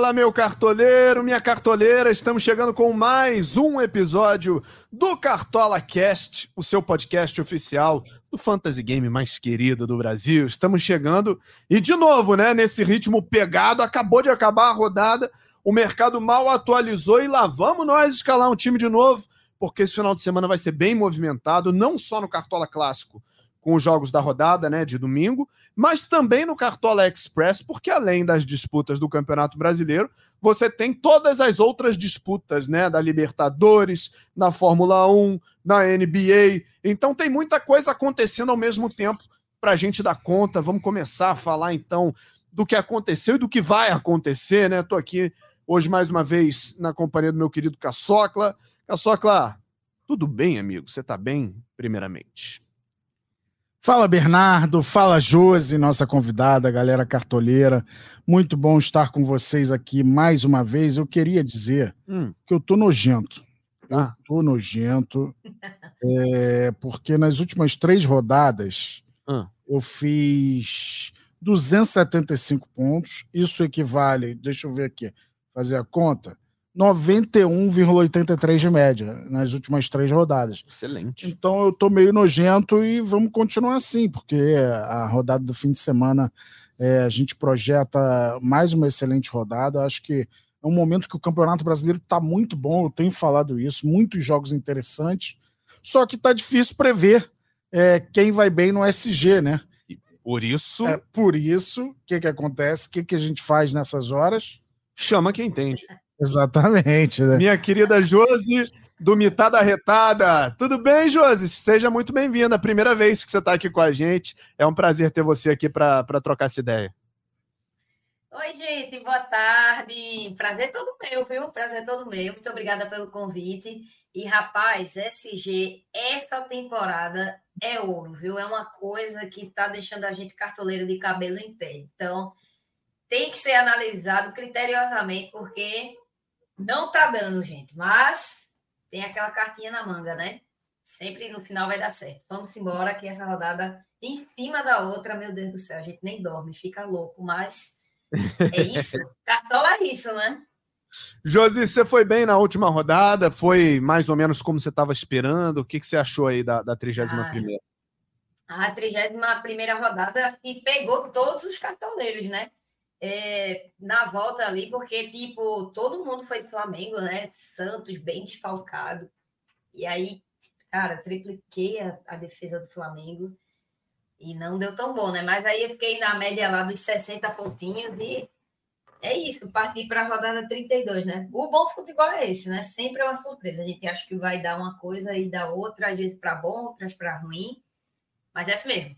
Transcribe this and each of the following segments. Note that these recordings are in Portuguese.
Fala, meu cartoleiro, minha cartoleira, estamos chegando com mais um episódio do Cartola Cast, o seu podcast oficial do fantasy game mais querido do Brasil. Estamos chegando e de novo, né, nesse ritmo pegado, acabou de acabar a rodada, o mercado mal atualizou e lá vamos nós escalar um time de novo, porque esse final de semana vai ser bem movimentado, não só no Cartola Clássico, com os jogos da rodada, né, de domingo, mas também no Cartola Express, porque além das disputas do Campeonato Brasileiro, você tem todas as outras disputas, né, da Libertadores, na Fórmula 1, na NBA. Então tem muita coisa acontecendo ao mesmo tempo para a gente dar conta. Vamos começar a falar então do que aconteceu e do que vai acontecer, né? Tô aqui hoje mais uma vez na companhia do meu querido Caçocla. Caçocla, tudo bem, amigo? Você está bem, primeiramente? Fala Bernardo, fala Josi, nossa convidada, galera cartoleira. Muito bom estar com vocês aqui mais uma vez. Eu queria dizer hum. que eu tô nojento. Ah. Eu tô nojento, é, porque nas últimas três rodadas hum. eu fiz 275 pontos. Isso equivale, deixa eu ver aqui, fazer a conta, 91,83 de média nas últimas três rodadas. Excelente. Então eu tô meio nojento e vamos continuar assim, porque a rodada do fim de semana é, a gente projeta mais uma excelente rodada. Acho que é um momento que o Campeonato Brasileiro está muito bom, eu tenho falado isso, muitos jogos interessantes, só que tá difícil prever é, quem vai bem no SG, né? Por isso. É, por isso, o que, que acontece? O que, que a gente faz nessas horas? Chama quem entende. Exatamente. Né? Minha querida Josi, do Mitada Retada. Tudo bem, Josi? Seja muito bem-vinda. Primeira vez que você está aqui com a gente. É um prazer ter você aqui para trocar essa ideia. Oi, gente, boa tarde. Prazer todo meu, viu? Prazer todo meu. Muito obrigada pelo convite. E, rapaz, SG, esta temporada é ouro, viu? É uma coisa que está deixando a gente cartoleiro de cabelo em pé. Então, tem que ser analisado criteriosamente, porque não tá dando, gente, mas tem aquela cartinha na manga, né? Sempre no final vai dar certo. Vamos embora que essa rodada em cima da outra, meu Deus do céu, a gente nem dorme, fica louco, mas é isso. Cartola é isso, né? Josi, você foi bem na última rodada? Foi mais ou menos como você estava esperando? O que, que você achou aí da, da 31 primeira? A 31 primeira rodada e pegou todos os cartoleiros, né? É, na volta ali, porque, tipo, todo mundo foi do Flamengo, né? Santos bem desfalcado. E aí, cara, tripliquei a, a, defesa do Flamengo e não deu tão bom, né? Mas aí eu fiquei na média lá dos 60 pontinhos e é isso, parti para a rodada 32, né? O bom do futebol é esse, né? Sempre é uma surpresa. A gente acha que vai dar uma coisa e dar outra, às vezes para bom, outras para ruim. Mas é assim mesmo.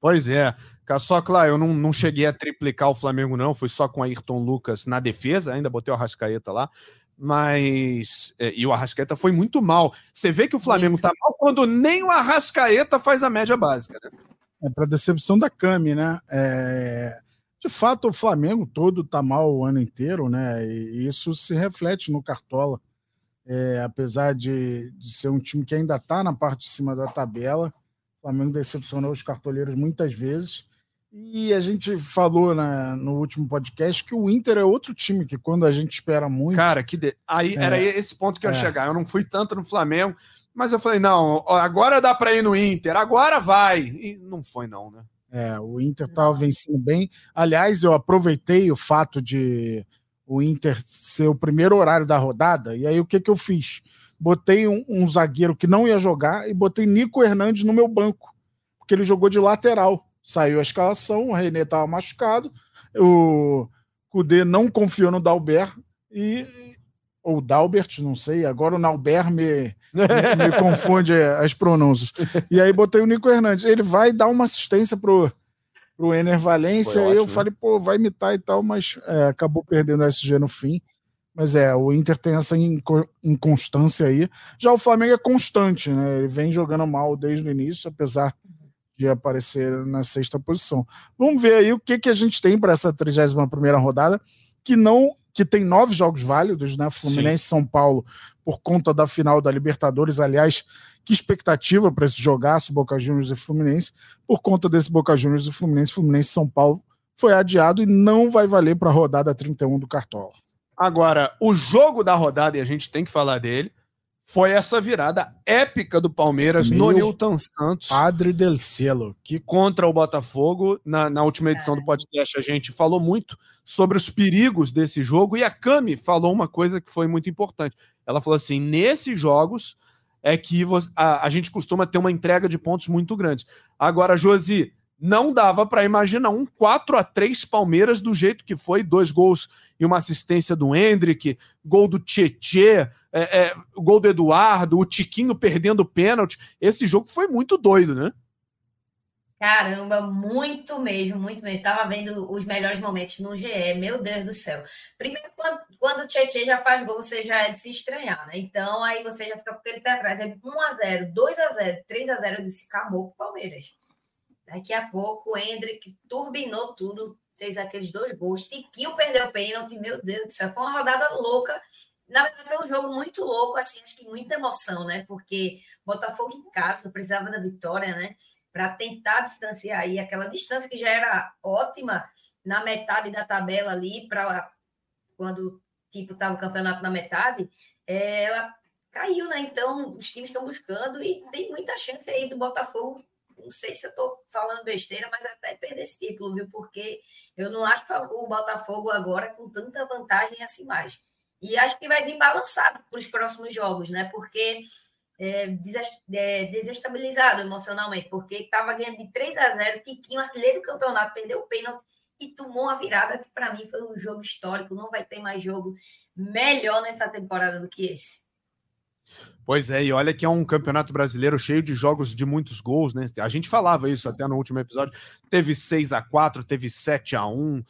Pois é. Só, claro, eu não, não cheguei a triplicar o Flamengo, não. Fui só com Ayrton Lucas na defesa, ainda botei o Arrascaeta lá. Mas. É, e o Arrascaeta foi muito mal. Você vê que o Flamengo tá mal quando nem o Arrascaeta faz a média básica, né? É para decepção da Cami, né? É... De fato, o Flamengo todo tá mal o ano inteiro, né? E isso se reflete no Cartola. É, apesar de, de ser um time que ainda está na parte de cima da tabela, o Flamengo decepcionou os cartoleiros muitas vezes. E a gente falou na, no último podcast que o Inter é outro time que quando a gente espera muito. Cara, que de... aí é, era esse ponto que eu ia é. chegar. Eu não fui tanto no Flamengo, mas eu falei, não, agora dá para ir no Inter, agora vai. E não foi, não, né? É, o Inter estava vencendo bem. Aliás, eu aproveitei o fato de o Inter ser o primeiro horário da rodada, e aí o que, que eu fiz? Botei um, um zagueiro que não ia jogar e botei Nico Hernandes no meu banco, porque ele jogou de lateral saiu a escalação, o René estava machucado, o Cudê não confiou no Dalbert e ou Dalbert, não sei, agora o Nalbert me, me, me confunde as pronúncias. E aí botei o Nico Hernandes, ele vai dar uma assistência pro pro Ener Valência, e eu falei, pô, vai imitar e tal, mas é, acabou perdendo o SG no fim. Mas é, o Inter tem essa inconstância aí. Já o Flamengo é constante, né? Ele vem jogando mal desde o início, apesar de aparecer na sexta posição. Vamos ver aí o que, que a gente tem para essa 31 primeira rodada, que não que tem nove jogos válidos, né? Fluminense e São Paulo, por conta da final da Libertadores. Aliás, que expectativa para esse jogaço Boca Juniors e Fluminense, por conta desse Boca Juniors e Fluminense, Fluminense São Paulo foi adiado e não vai valer para a rodada 31 do Cartola. Agora, o jogo da rodada, e a gente tem que falar dele, foi essa virada épica do Palmeiras Meu no Newton Santos. Padre del Cielo. Que contra o Botafogo. Na, na última edição do podcast, a gente falou muito sobre os perigos desse jogo e a Cami falou uma coisa que foi muito importante. Ela falou assim: nesses jogos é que a, a gente costuma ter uma entrega de pontos muito grande. Agora, Josi, não dava para imaginar um 4 a 3 Palmeiras do jeito que foi, dois gols e uma assistência do Hendrick, gol do Tietê, é, é, gol do Eduardo, o Tiquinho perdendo o pênalti. Esse jogo foi muito doido, né? Caramba, muito mesmo, muito mesmo. Tava vendo os melhores momentos no GE, meu Deus do céu. Primeiro, quando, quando o Tietchan já faz gol, você já é de se estranhar, né? Então, aí você já fica com aquele pé atrás. É 1x0, 2x0, 3x0. Eu disse, acabou o Palmeiras. Daqui a pouco, o Hendrick turbinou tudo, fez aqueles dois gols. Tiquinho perdeu o pênalti, meu Deus do céu. Foi uma rodada louca. Na verdade, foi um jogo muito louco, assim, acho que muita emoção, né? Porque Botafogo em casa precisava da vitória, né? para tentar distanciar aí aquela distância que já era ótima na metade da tabela ali, para quando tipo estava o campeonato na metade, é, ela caiu, né? Então os times estão buscando e tem muita chance aí do Botafogo. Não sei se eu estou falando besteira, mas até perder esse título, viu? Porque eu não acho o Botafogo agora com tanta vantagem assim mais. E acho que vai vir balançado para os próximos jogos, né? Porque é, é, desestabilizado emocionalmente, porque estava ganhando de 3 a 0 Tiquinho, artilheiro do campeonato, perdeu o pênalti e tomou uma virada que para mim foi um jogo histórico. Não vai ter mais jogo melhor nessa temporada do que esse. Pois é, e olha que é um campeonato brasileiro cheio de jogos de muitos gols, né? A gente falava isso até no último episódio. Teve 6 a 4 teve 7 a 1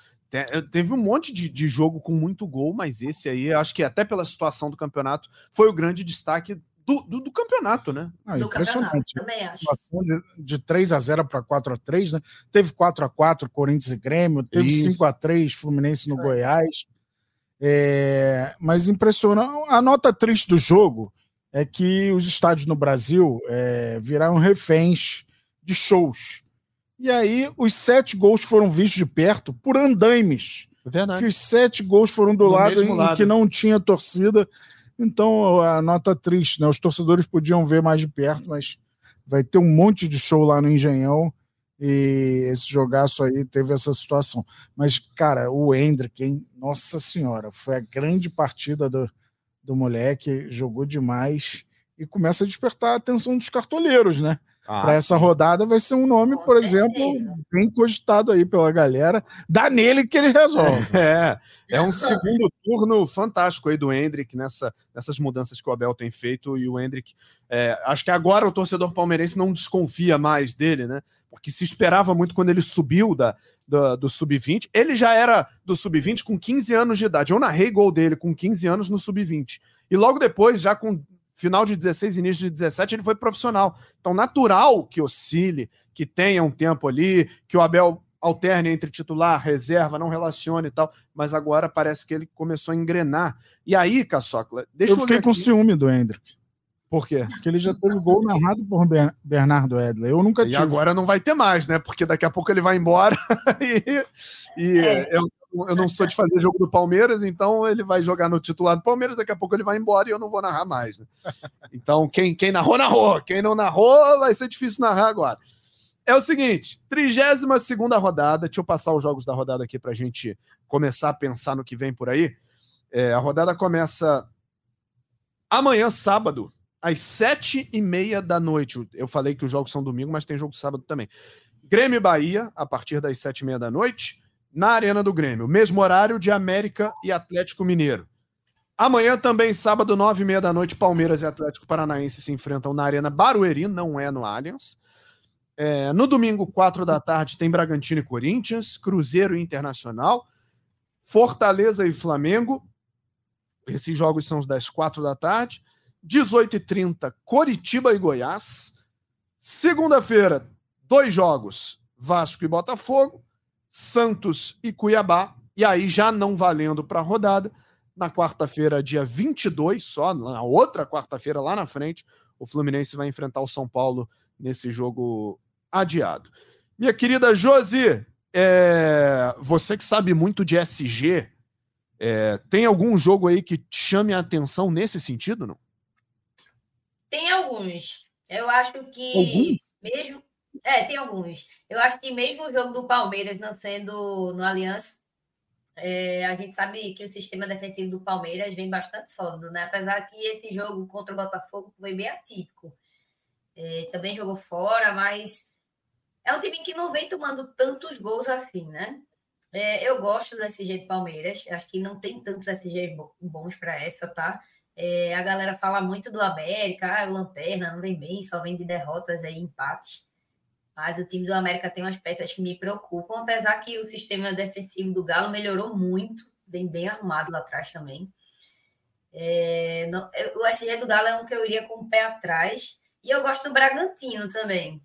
Teve um monte de, de jogo com muito gol, mas esse aí, acho que até pela situação do campeonato, foi o grande destaque do, do, do campeonato, né? Ah, do impressionante. também acho. De, de 3 a 0 para 4 a 3 né? Teve 4 a 4 Corinthians e Grêmio, teve Isso. 5 a 3 Fluminense no Foi. Goiás. É, mas impressiona. A nota triste do jogo é que os estádios no Brasil é, viraram reféns de shows. E aí, os sete gols foram vistos de perto por andaimes. É verdade. Que os sete gols foram do, do lado em lado. que não tinha torcida. Então, a nota triste, né? Os torcedores podiam ver mais de perto, mas vai ter um monte de show lá no Engenhão e esse jogaço aí teve essa situação. Mas, cara, o Hendrick, hein? Nossa Senhora, foi a grande partida do, do moleque, jogou demais e começa a despertar a atenção dos cartoleiros, né? Ah, para essa rodada vai ser um nome, por certeza. exemplo, bem cogitado aí pela galera. Dá nele que ele resolve. É, é um segundo turno fantástico aí do Hendrick nessa, nessas mudanças que o Abel tem feito. E o Hendrick, é, acho que agora o torcedor palmeirense não desconfia mais dele, né? Porque se esperava muito quando ele subiu da, do, do sub-20. Ele já era do sub-20 com 15 anos de idade. Eu narrei gol dele com 15 anos no sub-20. E logo depois, já com final de 16, início de 17, ele foi profissional. Então, natural que oscile, que tenha um tempo ali, que o Abel alterne entre titular, reserva, não relacione e tal, mas agora parece que ele começou a engrenar. E aí, Caçocla, deixa eu. Eu fiquei com ciúme do Hendrick. Por quê? Porque ele já teve gol narrado por Bernardo Edler. Eu nunca tive. E agora não vai ter mais, né? Porque daqui a pouco ele vai embora e, e é. eu, eu, não sou de fazer jogo do Palmeiras, então ele vai jogar no titular do Palmeiras, daqui a pouco ele vai embora e eu não vou narrar mais. Né? Então, quem, quem narrou, narrou. Quem não narrou, vai ser difícil narrar agora. É o seguinte, 32 segunda rodada, deixa eu passar os jogos da rodada aqui para a gente começar a pensar no que vem por aí. É, a rodada começa amanhã, sábado, às sete e meia da noite. Eu falei que os jogos são domingo, mas tem jogo sábado também. Grêmio e Bahia, a partir das sete e meia da noite, na Arena do Grêmio. Mesmo horário de América e Atlético Mineiro. Amanhã também, sábado, nove e meia da noite, Palmeiras e Atlético Paranaense se enfrentam na Arena Barueri, não é no Allianz. É, no domingo, quatro da tarde, tem Bragantino e Corinthians, Cruzeiro e Internacional, Fortaleza e Flamengo. Esses jogos são os das quatro da tarde. 18h30, Coritiba e Goiás. Segunda-feira, dois jogos, Vasco e Botafogo, Santos e Cuiabá. E aí, já não valendo para a rodada, na quarta-feira, dia 22, só na outra quarta-feira lá na frente, o Fluminense vai enfrentar o São Paulo nesse jogo adiado. Minha querida Josi, é, você que sabe muito de SG, é, tem algum jogo aí que chame a atenção nesse sentido, não? Tem alguns. Eu acho que alguns? mesmo. É, tem alguns. Eu acho que mesmo o jogo do Palmeiras não sendo no Aliança, é, a gente sabe que o sistema defensivo do Palmeiras vem bastante sólido, né? Apesar que esse jogo contra o Botafogo foi bem atípico. É, também jogou fora, mas é um time que não vem tomando tantos gols assim, né? É, eu gosto do SG de Palmeiras, acho que não tem tantos SGs bons para essa, tá? É, a galera fala muito do América, ah, o Lanterna não vem bem, só vem de derrotas aí, empates. Mas o time do América tem umas peças que me preocupam, apesar que o sistema defensivo do Galo melhorou muito, vem bem arrumado lá atrás também. É, não, o SG do Galo é um que eu iria com o pé atrás. E eu gosto do Bragantino também.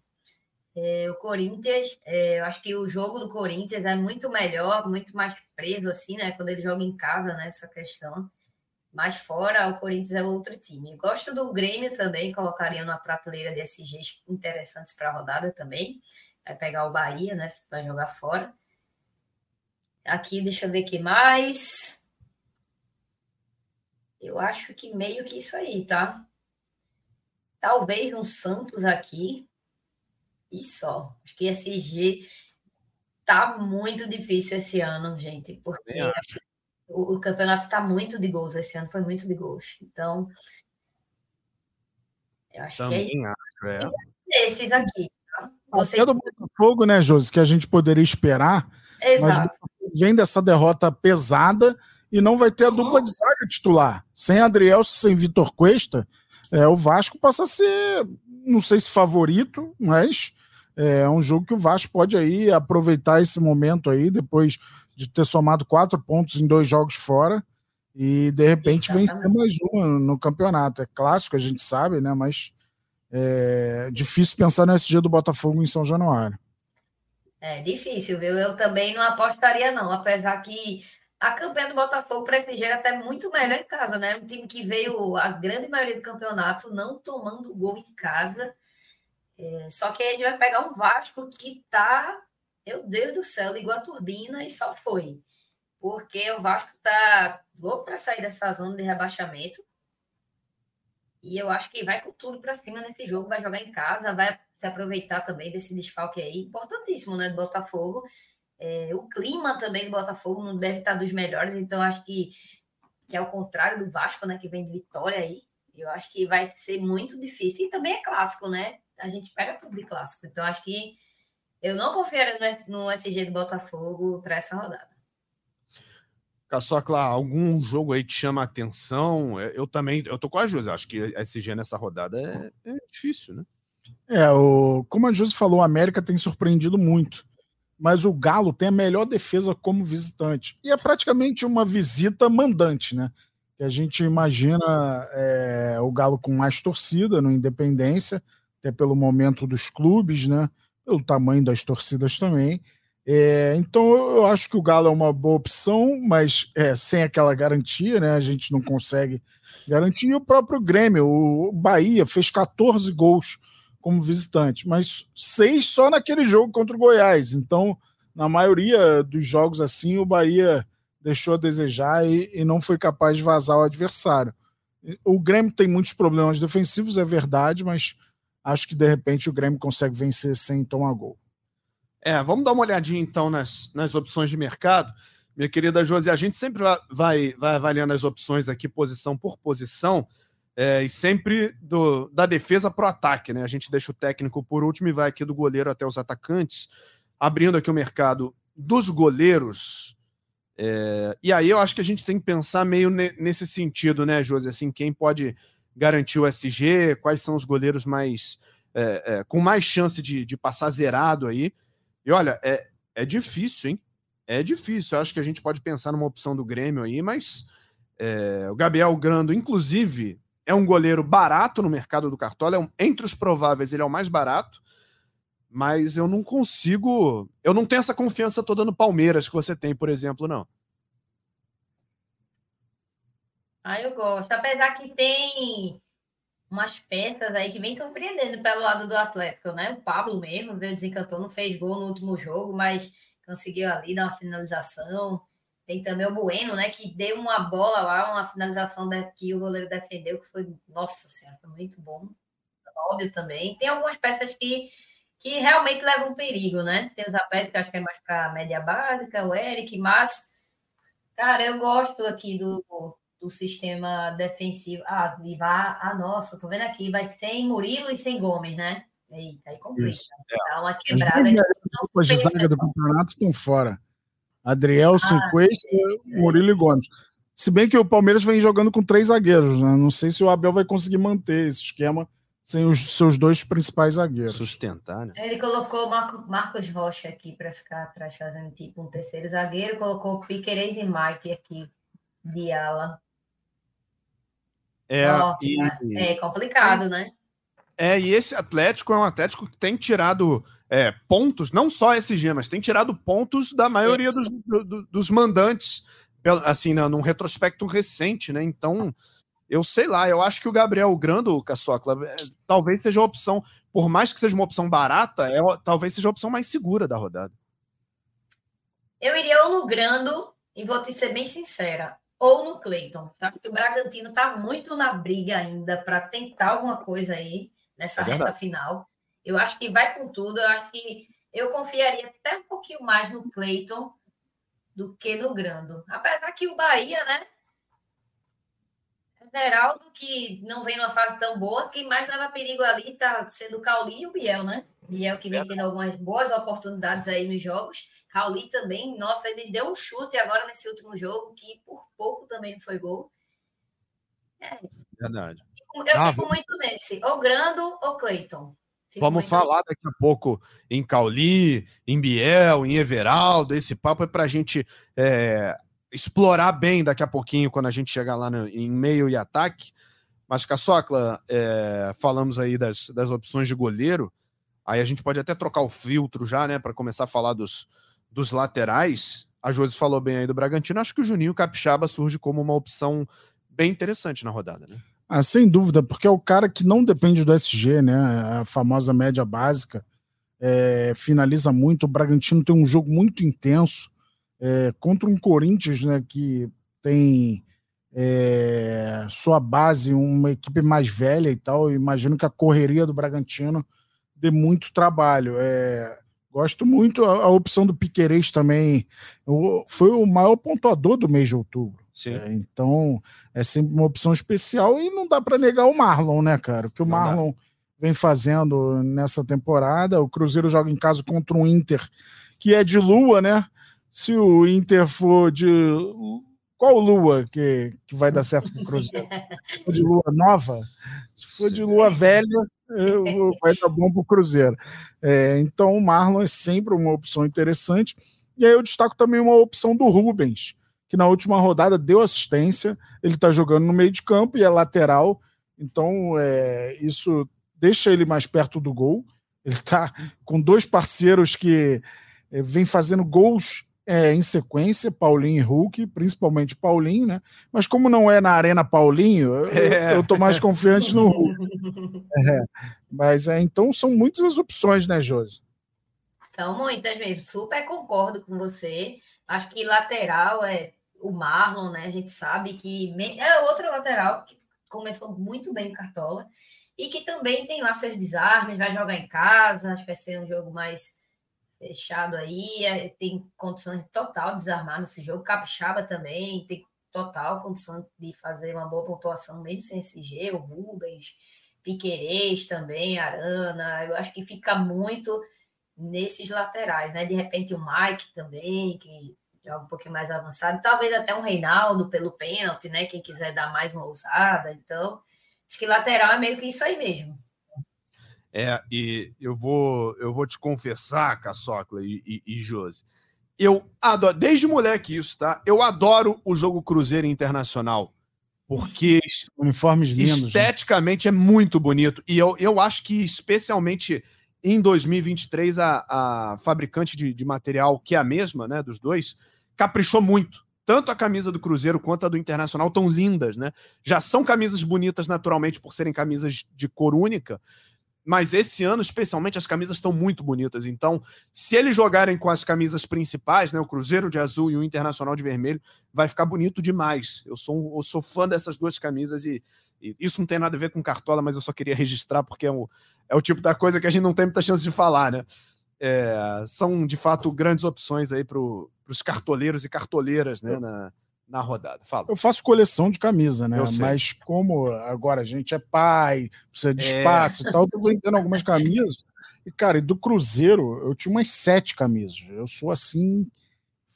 É, o Corinthians, é, eu acho que o jogo do Corinthians é muito melhor, muito mais preso, assim, né? Quando ele joga em casa, né? Essa questão. Mas fora, o Corinthians é outro time. Gosto do Grêmio também, colocaria numa prateleira de SGs interessantes para a rodada também. Vai pegar o Bahia, né? Vai jogar fora. Aqui, deixa eu ver o que mais. Eu acho que meio que isso aí, tá? Talvez um Santos aqui. E só. Acho que SG tá muito difícil esse ano, gente, porque o, o, campeonato tá muito de gols esse ano, foi muito de gols. Então, eu acho Também que é isso. Acho, é. Esses aqui. Tá? Vocês... É do Botafogo, né, Josi, que a gente poderia esperar. Exato. Mas vem dessa derrota pesada e não vai ter a dupla de zaga titular. Sem Adriel, sem Vitor Cuesta, é, o Vasco passa a ser, não sei se favorito, mas é um jogo que o Vasco pode aí aproveitar esse momento aí, depois de ter somado quatro pontos em dois jogos fora, e de repente Exatamente. vencer mais uma no campeonato. É clássico, a gente sabe, né? Mas é difícil pensar nesse dia do Botafogo em São Januário. É difícil, viu? Eu também não apostaria, não, apesar que a campanha do Botafogo prestigia até muito melhor em casa, né? Um time que veio a grande maioria do campeonato não tomando gol em casa. É, só que aí a gente vai pegar um Vasco que tá, meu Deus do céu, ligou a turbina e só foi. Porque o Vasco tá louco para sair dessa zona de rebaixamento. E eu acho que vai com tudo para cima nesse jogo, vai jogar em casa, vai se aproveitar também desse desfalque aí, importantíssimo, né, do Botafogo. É, o clima também do Botafogo não deve estar dos melhores, então acho que, que é o contrário do Vasco, né? Que vem de vitória aí. Eu acho que vai ser muito difícil. E também é clássico, né? A gente pega tudo de clássico. Então acho que eu não confiaria no, no SG do Botafogo para essa rodada. Caçocla, algum jogo aí te chama a atenção? É, eu também, eu tô com a José, acho que SG nessa rodada é, é difícil, né? É, o, como a Josi falou, a América tem surpreendido muito mas o Galo tem a melhor defesa como visitante. E é praticamente uma visita mandante, né? Que a gente imagina é, o Galo com mais torcida no Independência, até pelo momento dos clubes, né? Pelo tamanho das torcidas também. É, então eu acho que o Galo é uma boa opção, mas é, sem aquela garantia, né? A gente não consegue garantir. E o próprio Grêmio, o Bahia, fez 14 gols como visitante, mas seis só naquele jogo contra o Goiás. Então, na maioria dos jogos assim, o Bahia deixou a desejar e, e não foi capaz de vazar o adversário. O Grêmio tem muitos problemas defensivos, é verdade, mas acho que de repente o Grêmio consegue vencer sem tomar gol. É, vamos dar uma olhadinha então nas, nas opções de mercado. Minha querida Josi, a gente sempre vai, vai avaliando as opções aqui, posição por posição é, e sempre do, da defesa para o ataque, né? A gente deixa o técnico por último e vai aqui do goleiro até os atacantes, abrindo aqui o mercado dos goleiros. É, e aí eu acho que a gente tem que pensar meio ne, nesse sentido, né, Josi? Assim, quem pode garantir o SG, quais são os goleiros mais é, é, com mais chance de, de, passar zerado aí. E olha, é, é difícil, hein? É difícil. Eu acho que a gente pode pensar numa opção do Grêmio aí, mas é, o Gabriel Grando, inclusive, é um goleiro barato no mercado do Cartola, é um, entre os prováveis ele é o mais barato, mas eu não consigo, eu não tenho essa confiança toda no Palmeiras que você tem, por exemplo, não. Ah, eu gosto, apesar que tem umas peças aí que vem surpreendendo pelo lado do Atlético, né? O Pablo mesmo veio desencantou, não fez gol no último jogo, mas conseguiu ali dar uma finalização. Tem também o Bueno, né? Que deu uma bola lá, uma finalização que o goleiro defendeu, que foi, nossa senhora, foi muito bom. Óbvio também. Tem algumas peças que, que realmente levam perigo, né? Tem o Zapete, que acho que é mais para média básica, o Eric, mas, cara, eu gosto aqui do, do sistema defensivo. Ah, e vai, ah, nossa, tô vendo aqui, vai sem Murilo e sem Gomes, né? Eita, aí complica. Isso, é. Dá uma quebrada. As de zaga do campeonato estão fora. Adriel, ah, Cinquesta, Murilo e Gomes. Se bem que o Palmeiras vem jogando com três zagueiros, né? Não sei se o Abel vai conseguir manter esse esquema sem os seus dois principais zagueiros. Sustentar, né? Ele colocou o Marco, Marcos Rocha aqui para ficar atrás, fazendo tipo um terceiro zagueiro. Colocou Piqueires e Mike aqui de ala. É, Nossa, e... é complicado, né? É, e esse Atlético é um Atlético que tem tirado é, pontos, não só SG, mas tem tirado pontos da maioria dos, do, dos mandantes, assim, né, num retrospecto recente, né? Então, eu sei lá, eu acho que o Gabriel Grando, Caçocla, é, talvez seja a opção, por mais que seja uma opção barata, é, talvez seja a opção mais segura da rodada. Eu iria no Grando, e vou te ser bem sincera, ou no Cleiton. Acho que o Bragantino está muito na briga ainda para tentar alguma coisa aí nessa é reta final. Eu acho que vai com tudo. Eu acho que eu confiaria até um pouquinho mais no Cleiton do que no Grando. Apesar que o Bahia, né? Geraldo, que não vem numa fase tão boa, quem mais leva perigo ali está sendo o Cauli e o Biel, né? Biel que vem tendo algumas boas oportunidades aí nos jogos. Cauli também, nossa, ele deu um chute agora nesse último jogo, que por pouco também não foi gol. É. Verdade. Eu ah, fico muito nesse, ou Grando ou Cleiton. Vamos falar daqui a pouco em Cauli, em Biel, em Everaldo. Esse papo é para a gente é, explorar bem daqui a pouquinho, quando a gente chegar lá no, em meio e ataque. Mas, Caçocla, é, falamos aí das, das opções de goleiro. Aí a gente pode até trocar o filtro já, né, para começar a falar dos, dos laterais. A Josi falou bem aí do Bragantino. Acho que o Juninho Capixaba surge como uma opção bem interessante na rodada, né? Ah, sem dúvida, porque é o cara que não depende do SG, né? A famosa média básica. É, finaliza muito. O Bragantino tem um jogo muito intenso é, contra um Corinthians, né? Que tem é, sua base, uma equipe mais velha e tal. Eu imagino que a correria do Bragantino dê muito trabalho. É, Gosto muito. A, a opção do Piquerez também o, foi o maior pontuador do mês de outubro. É, então, é sempre uma opção especial e não dá para negar o Marlon, né, cara? O que o não Marlon dá. vem fazendo nessa temporada. O Cruzeiro joga em casa contra um Inter que é de lua, né? Se o Inter for de. Qual lua que, que vai dar certo para o Cruzeiro? Se for de lua nova? Se for de lua velha, vai dar bom para o Cruzeiro. É, então o Marlon é sempre uma opção interessante. E aí eu destaco também uma opção do Rubens, que na última rodada deu assistência. Ele está jogando no meio de campo e é lateral. Então é, isso deixa ele mais perto do gol. Ele está com dois parceiros que é, vem fazendo gols é, em sequência, Paulinho e Hulk, principalmente Paulinho, né? Mas como não é na Arena Paulinho, é. eu, eu tô mais confiante no Hulk. É. Mas é, então são muitas as opções, né, Josi? São muitas mesmo. Super concordo com você. Acho que lateral é o Marlon, né? A gente sabe que é outro lateral que começou muito bem no Cartola e que também tem lá seus desarmes, vai jogar em casa, acho que vai ser um jogo mais fechado aí, é, tem condições total de desarmar nesse jogo. Capixaba também tem total condição de fazer uma boa pontuação, mesmo sem SG, o Rubens, Piquerez também, Arana. Eu acho que fica muito nesses laterais, né? De repente o Mike também, que joga um pouquinho mais avançado, talvez até um Reinaldo pelo pênalti, né? Quem quiser dar mais uma ousada. Então, acho que lateral é meio que isso aí mesmo. É, e eu vou, eu vou te confessar, Caçocla e, e, e Josi, eu adoro, desde moleque isso, tá? Eu adoro o jogo Cruzeiro Internacional, porque uniformes lindos, né? esteticamente né? é muito bonito, e eu, eu acho que especialmente em 2023 a, a fabricante de, de material, que é a mesma, né, dos dois, caprichou muito tanto a camisa do Cruzeiro quanto a do Internacional tão lindas, né? Já são camisas bonitas naturalmente por serem camisas de cor única, Mas esse ano, especialmente, as camisas estão muito bonitas. Então, se eles jogarem com as camisas principais, né, o Cruzeiro de azul e o Internacional de vermelho, vai ficar bonito demais. Eu sou, eu sou fã dessas duas camisas e, e, isso não tem nada a ver com cartola, mas eu só queria registrar porque é o, é o tipo da coisa que a gente não tem muita chance de falar, né? É, são de fato grandes opções aí para os cartoleiros e cartoleiras, né? Na, na rodada. Fala. Eu faço coleção de camisa, né? Mas como agora a gente é pai, precisa de é. espaço e tal, eu tô vendendo algumas camisas. E, cara, do Cruzeiro, eu tinha umas sete camisas. Eu sou assim,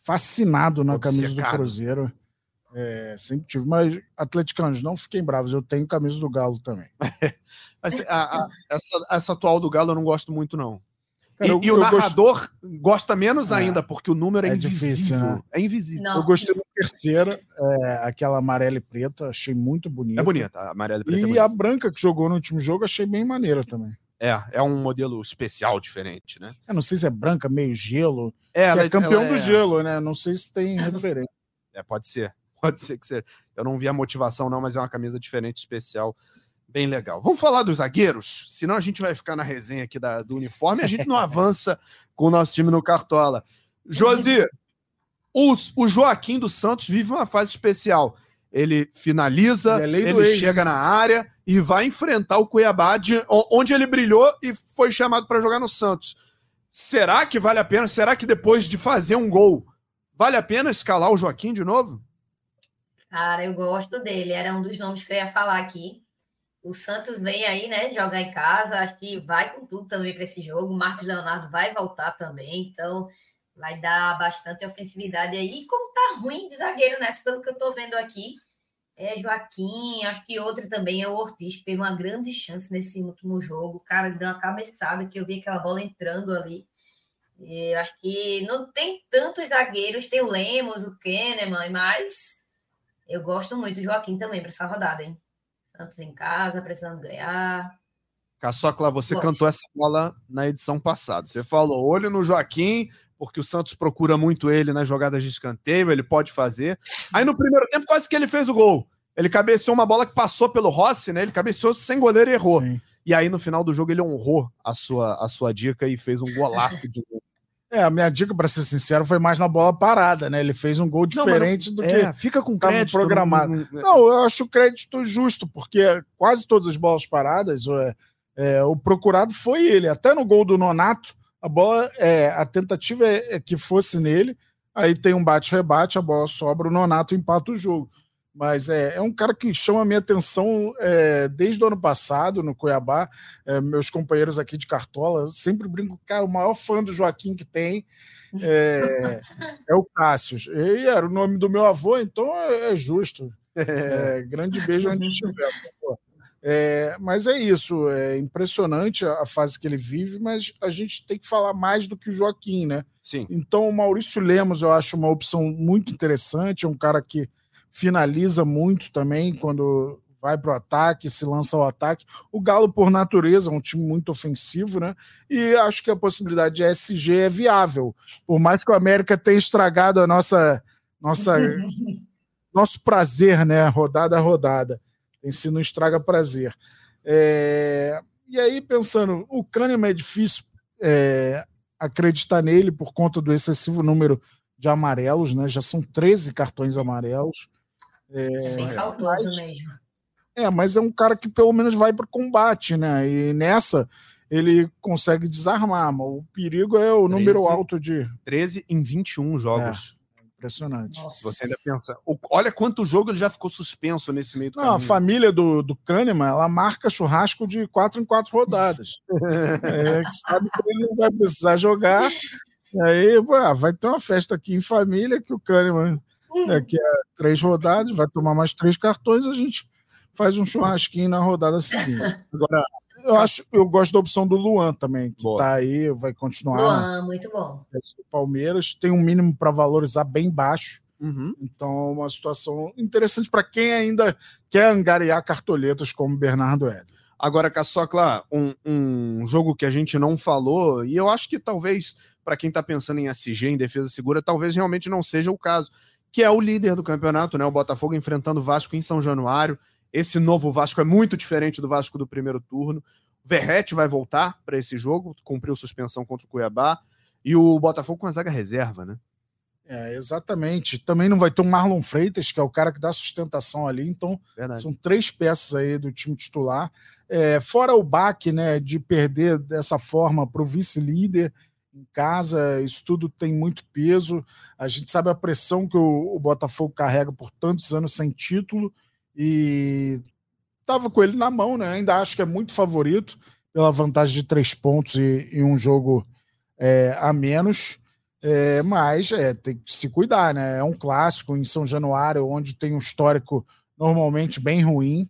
fascinado na Obcecado. camisa do Cruzeiro. É, sempre tive, mas atleticanos, não fiquem bravos, eu tenho camisa do Galo também. a, a, essa, essa atual do Galo eu não gosto muito, não. E, eu, e, o narrador gost... gosta menos é, ainda, porque o número é, é invisível. Difícil, né? É invisível. Não. Eu gostei da terceira, é, aquela amarela e preta, achei muito bonita. É bonita, a amarela e preta. É e a branca que jogou no último jogo, achei bem maneira também. É, é um modelo especial, diferente, né? Eu não sei se é branca, meio gelo. É, ela é campeão do gelo, né? Não sei se tem referência. É, pode ser. Pode ser que seja. Eu não vi a motivação, não, mas é uma camisa diferente, especial bem legal. Vamos falar dos zagueiros, senão a gente vai ficar na resenha aqui da, do uniforme e a gente não avança com o nosso time no Cartola. Josi, os, o Joaquim dos Santos vive uma fase especial. Ele finaliza, ele, é ele chega na área e vai enfrentar o Cuiabá, de, onde ele brilhou e foi chamado para jogar no Santos. Será que vale a pena? Será que depois de fazer um gol, vale a pena escalar o Joaquim de novo? Cara, eu gosto dele. Era um dos nomes que eu ia falar aqui. O Santos vem aí, né, jogar em casa, acho que vai com tudo também para esse jogo. Marcos Leonardo vai voltar também, então vai dar bastante ofensividade aí. E como tá ruim de zagueiro nessa, pelo que eu tô vendo aqui, é Joaquim, acho que outro também é o Ortiz, que teve uma grande chance nesse último jogo. O cara deu uma cabeçada que eu vi aquela bola entrando ali. E acho que não tem tantos zagueiros, tem o Lemos, o Kahneman, mas eu gosto muito do Joaquim também para essa rodada, hein? Santos em casa, precisando ganhar. Caçocla, você Gosto. cantou essa bola na edição passada. Você falou olho no Joaquim, porque o Santos procura muito ele nas jogadas de escanteio, ele pode fazer. Aí no primeiro tempo, quase que ele fez o gol. Ele cabeceou uma bola que passou pelo Rossi, né? Ele cabeceou sem goleiro e errou. Sim. E aí no final do jogo ele honrou a sua, a sua dica e fez um golaço de gol. É, a minha dica, para ser sincero, foi mais na bola parada, né? Ele fez um gol diferente não, do é, que fica com crédito programado. Não, não, eu acho o crédito justo, porque quase todas as bolas paradas, é, é, o procurado foi ele. Até no gol do Nonato, a bola, é, a tentativa é, é que fosse nele, aí tem um bate-rebate, a bola sobra, o Nonato empata o jogo. Mas é, é um cara que chama a minha atenção é, desde o ano passado, no Cuiabá. É, meus companheiros aqui de Cartola, eu sempre brinco, cara, o maior fã do Joaquim que tem é, é o Cássio. E era o nome do meu avô, então é, é justo. É, grande beijo onde estiver. É, mas é isso, é impressionante a, a, fase que ele vive, mas a gente tem que falar mais do que o Joaquim, né? Sim. Então, o Maurício Lemos eu acho uma opção muito interessante, é um cara que finaliza muito também quando vai para o ataque, se lança ao ataque. O Galo, por natureza, é um time muito ofensivo, né? E acho que a possibilidade de SG é viável. Por mais que o América tenha estragado a nossa, nossa nosso prazer, né? Rodada a rodada. Tem sido um estraga prazer. É... E aí, pensando, o Kahneman é difícil é, acreditar nele por conta do excessivo número de amarelos, né? Já são 13 cartões amarelos. É, Bem faltoso mas, mesmo. É, mas é um cara que pelo menos vai para o combate, né? E nessa ele consegue desarmar, mas o perigo é o 13, número alto de. 13 em 21 jogos. É, impressionante. Nossa. Você ainda pensa. Olha quanto jogo ele já ficou suspenso nesse meio do Não, caminho. a família do, do Kahneman, ela marca churrasco de quatro em quatro rodadas. é, que sabe que ele não vai precisar jogar. Aí, pô, vai ter uma festa aqui em família que o Kahneman Daqui a três rodadas, vai tomar mais três cartões, a gente faz um churrasquinho na rodada seguinte. Agora, eu acho, eu gosto da opção do Luan também, que Boa. tá aí, vai continuar. Luan, muito bom. O Palmeiras tem um mínimo para valorizar bem baixo. Uhum. Então, é uma situação interessante para quem ainda quer angariar cartoletas como Bernardo Eder. Agora, Caçocla, um, um jogo que a gente não falou, e eu acho que talvez, para quem está pensando em SG, em defesa segura, talvez realmente não seja o caso que é o líder do campeonato, né? O Botafogo enfrentando o Vasco em São Januário. Esse novo Vasco é muito diferente do Vasco do primeiro turno. Verrete vai voltar para esse jogo, cumpriu suspensão contra o Cuiabá. E o Botafogo com a zaga reserva, né? É, exatamente. Também não vai ter o Marlon Freitas, que é o cara que dá sustentação ali. Então, Verdade. são três peças aí do time titular. É, fora o baque, né, de perder dessa forma para o vice-líder em casa, isso tudo tem muito peso. A gente sabe a pressão que o, o Botafogo carrega por tantos anos sem título e estava com ele na mão, né? Ainda acho que é muito favorito pela vantagem de três pontos e, e um jogo é, a menos. É, mas é, tem que se cuidar, né? É um clássico em São Januário, onde tem um histórico normalmente bem ruim,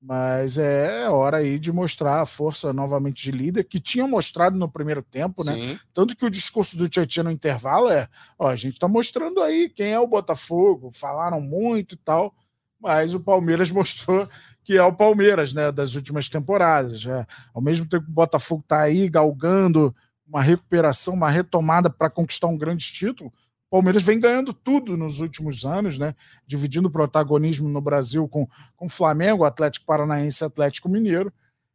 mas é hora aí de mostrar a força novamente de líder, que tinha mostrado no primeiro tempo, né? Sim. Tanto que o discurso do Tietchan no intervalo é: ó, a gente tá mostrando aí quem é o Botafogo, falaram muito e tal, mas o Palmeiras mostrou que é o Palmeiras, né, das últimas temporadas. É, ao mesmo tempo que o Botafogo tá aí galgando uma recuperação, uma retomada para conquistar um grande título. O Palmeiras vem ganhando tudo nos últimos anos, né? Dividindo o protagonismo no Brasil com, com Flamengo, Atlético Paranaense e Atlético Mineiro.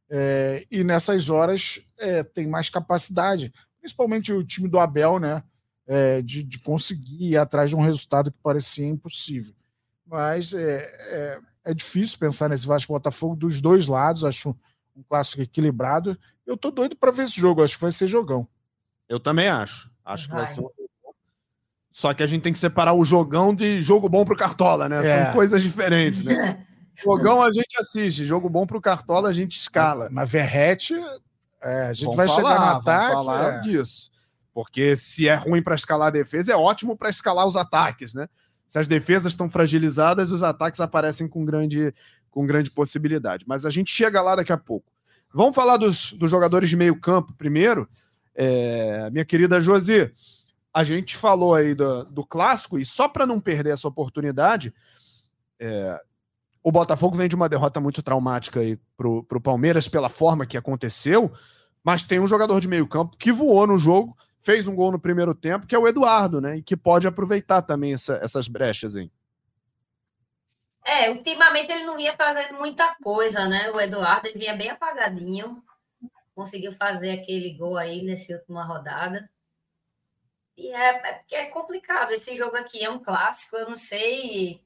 É, e nessas horas é, tem mais capacidade, principalmente o time do Abel, né? É, de, de, conseguir ir atrás de um resultado que parecia impossível. Mas é, é, é difícil pensar nesse Vasco Botafogo dos dois lados, acho um clássico equilibrado. Eu tô doido para ver esse jogo, acho que vai ser jogão. Eu também acho. Acho vai. que vai ser um só que a gente tem que separar o jogão de jogo bom pro Cartola, né? É. São coisas diferentes, né? jogão a gente assiste, jogo bom pro Cartola a gente escala. Mas Verrete, é, a gente vamos vai falar, chegar no ataque. Vamos falar é. disso. Porque se é ruim para escalar a defesa, é ótimo para escalar os ataques, né? Se as defesas estão fragilizadas, os ataques aparecem com grande, com grande possibilidade. Mas a gente chega lá daqui a pouco. Vamos falar dos, dos jogadores de meio campo primeiro. É, minha querida Josi, a gente falou aí do, do clássico, e só para não perder essa oportunidade, é, o Botafogo vem de uma derrota muito traumática aí pro, pro Palmeiras pela forma que aconteceu, mas tem um jogador de meio campo que voou no jogo, fez um gol no primeiro tempo, que é o Eduardo, né? E que pode aproveitar também essa, essas brechas aí. É, ultimamente ele não vinha fazendo muita coisa, né? O Eduardo ele vinha bem apagadinho. Conseguiu fazer aquele gol aí nessa última rodada. E é, é, é complicado. Esse jogo aqui é um clássico. Eu não sei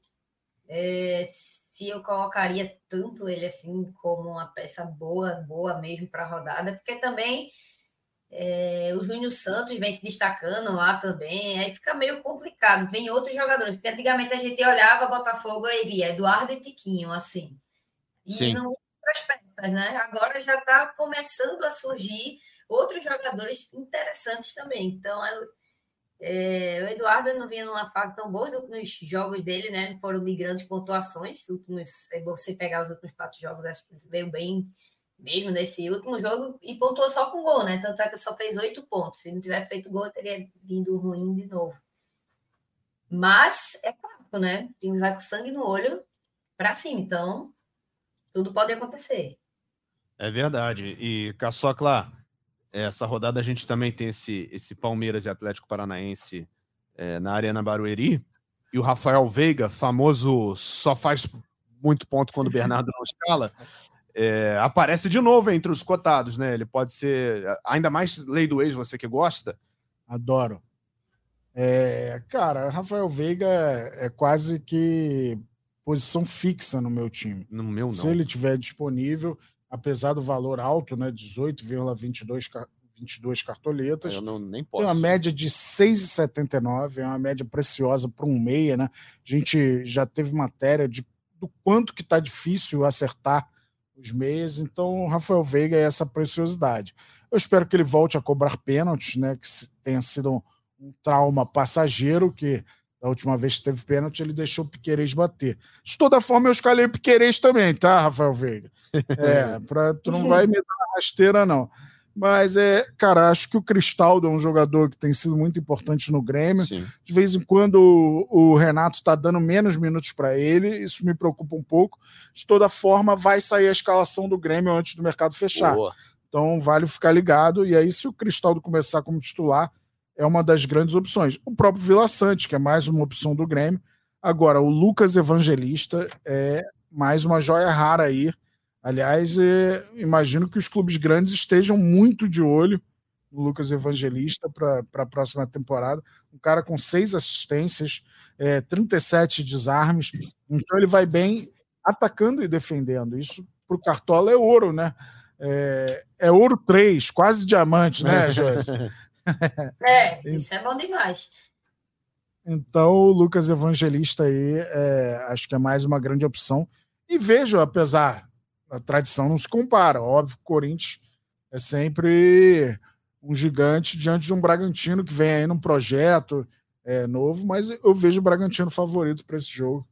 é, se eu colocaria tanto ele assim como uma peça boa, boa mesmo para a rodada, porque também é, o Júnior Santos vem se destacando lá também, aí fica meio complicado. Vem outros jogadores, porque antigamente a gente olhava Botafogo e via Eduardo e Tiquinho, assim. E Sim. não outras peças, né? Agora já está começando a surgir outros jogadores interessantes também. Então, é, é, o Eduardo não vinha numa fase tão boa, os últimos jogos dele, né? Foram de grandes pontuações. Últimos, é você pegar os últimos quatro jogos, acho que veio bem mesmo nesse último jogo e pontuou só com gol, né? Tanto é que só fez oito pontos. Se não tivesse feito gol, teria vindo ruim de novo. Mas é clássico, né? O time vai com sangue no olho para cima, então tudo pode acontecer. É verdade. E Caçocla, essa rodada a gente também tem esse, esse Palmeiras e Atlético Paranaense é, na Arena Barueri. E o Rafael Veiga, famoso só faz muito ponto quando o Bernardo não escala é, aparece de novo entre os cotados, né? Ele pode ser ainda mais lei do ex, você que gosta. Adoro. É, cara, Rafael Veiga é quase que posição fixa no meu time. No meu não. Se ele tiver disponível, apesar do valor alto, né, 18,22 22 cartoletas. Eu não, nem posso. Tem uma média de 6,79, é uma média preciosa para um meia, né? A gente já teve matéria de do quanto que tá difícil acertar os meias. Então, o Rafael Veiga é essa preciosidade. Eu espero que ele volte a cobrar pênaltis, né? Que tenha sido um, um trauma passageiro, que da última vez que teve pênalti, ele deixou o Piquerez bater. De toda forma, eu escalei o Piquerez também, tá, Rafael Veiga? É, pra, tu não vai me dar rasteira, não. Mas é, cara, acho que o Cristaldo é um jogador que tem sido muito importante no Grêmio. Sim. De vez em quando o, o Renato está dando menos minutos para ele, isso me preocupa um pouco. De toda forma, vai sair a escalação do Grêmio antes do mercado fechar. Boa. Então vale ficar ligado. E aí, se o Cristaldo começar como titular, é uma das grandes opções. O próprio Vila Sante, que é mais uma opção do Grêmio. Agora, o Lucas Evangelista é mais uma joia rara aí Aliás, é, imagino que os clubes grandes estejam muito de olho no Lucas Evangelista para a próxima temporada. Um cara com seis assistências, é, 37 desarmes. Então ele vai bem atacando e defendendo. Isso para o Cartola é ouro, né? É, é ouro 3, quase diamante, né, Josi? É, isso é bom demais. Então, o Lucas Evangelista aí, é, acho que é mais uma grande opção. E vejo, apesar da tradição não se compara, óbvio que o Corinthians é sempre um gigante diante de um Bragantino que vem aí num projeto é, novo, mas eu vejo o Bragantino favorito para esse jogo.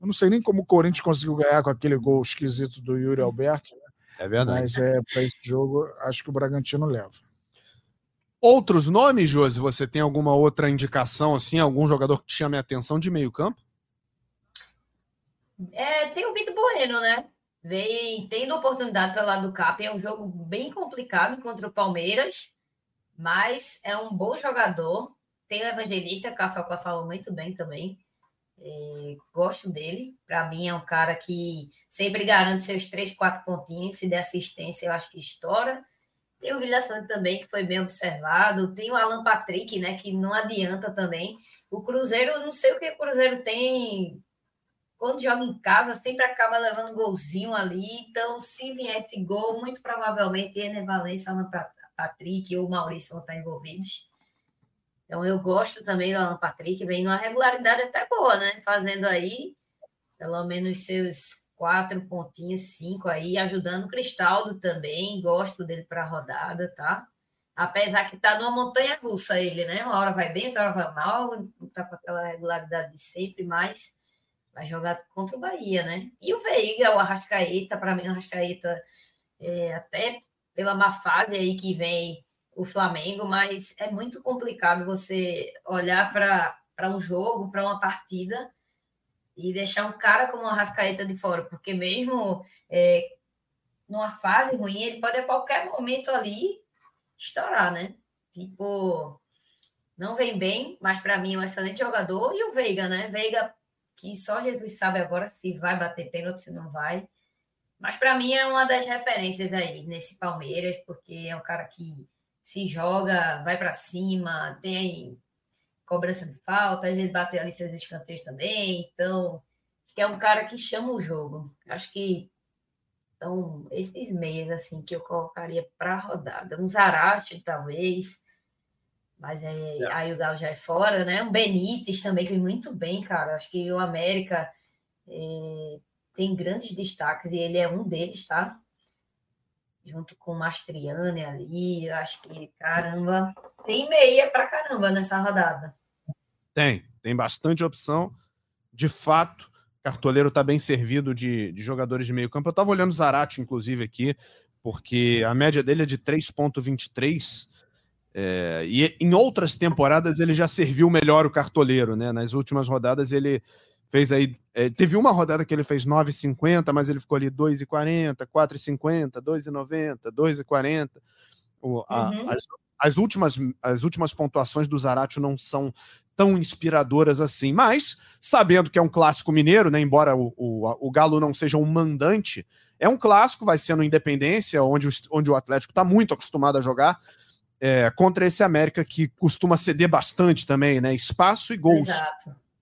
Eu não sei nem como o Corinthians conseguiu ganhar com aquele gol esquisito do Yuri Alberto. Né? É verdade. Mas é, para esse jogo, acho que o Bragantino leva. Outros nomes, Josi? Você tem alguma outra indicação, assim, algum jogador que te chame a atenção de meio campo? É, tem o Vitor Bueno, né? Vem tendo oportunidade pelo lado do Cap. É um jogo bem complicado contra o Palmeiras, mas é um bom jogador. Tem o Evangelista, que a falou muito bem também. É, gosto dele. Para mim, é um cara que sempre garante seus três, quatro pontinhos. Se der assistência, eu acho que estoura. Tem o Vilha Sante também, que foi bem observado. Tem o Alan Patrick, né? Que não adianta também. O Cruzeiro, não sei o que o Cruzeiro tem. Quando joga em casa, sempre acaba levando golzinho ali. Então, se vier esse gol, muito provavelmente Ener Valência, Alan Patrick ou Maurício vão estar envolvidos. Então eu gosto também do Alan Patrick, vem numa regularidade até boa, né? Fazendo aí pelo menos seus quatro pontinhos, cinco aí, ajudando o Cristaldo também. Gosto dele para a rodada, tá? Apesar que tá numa montanha russa ele, né? Uma hora vai bem, outra hora vai mal, tá com aquela regularidade de sempre, mas vai jogar contra o Bahia, né? E o Veiga, o Arrascaeta, para mim, o Arrascaeta, é, até pela má fase aí que vem o Flamengo, mas é muito complicado você olhar para um jogo, para uma partida e deixar um cara como o Arrascaeta de fora, porque mesmo é, numa fase ruim, ele pode a qualquer momento ali estourar, né? Tipo, não vem bem, mas para mim é um excelente jogador. E o Veiga, né? Veiga, que só Jesus sabe agora se vai bater pênalti, se não vai. Mas para mim é uma das referências aí nesse Palmeiras, porque é um cara que se joga, vai para cima, tem cobrança de falta, às vezes bate ali seus escanteios também. Então, acho que é um cara que chama o jogo. Acho que então, esses meios assim que eu colocaria para rodada. Um Zarate, talvez. Mas é, é. aí o Galo já é fora, né? Um Benítez também, que vem muito bem, cara. Acho que o América é, tem grandes destaques e ele é um deles, tá? junto com o Mastriani ali. Acho que, caramba, tem meia para caramba nessa rodada. Tem, tem bastante opção. De fato, Cartoleiro está bem servido de, de jogadores de meio campo. Eu estava olhando o Zarate, inclusive, aqui, porque a média dele é de 3,23. É, e em outras temporadas ele já serviu melhor o cartoleiro, né? Nas últimas rodadas ele fez aí. É, teve uma rodada que ele fez 9,50, mas ele ficou ali 2,40, 4,50, 2,90, 2,40. uhum. as, as, últimas, as últimas pontuações do Zaratio não são tão inspiradoras assim, mas sabendo que é um clássico mineiro, né, embora o, o, o Galo não seja um mandante, é um clássico, vai ser no Independência, onde o, onde o Atlético está muito acostumado a jogar. É, contra esse América que costuma ceder bastante também, né? Espaço e gols.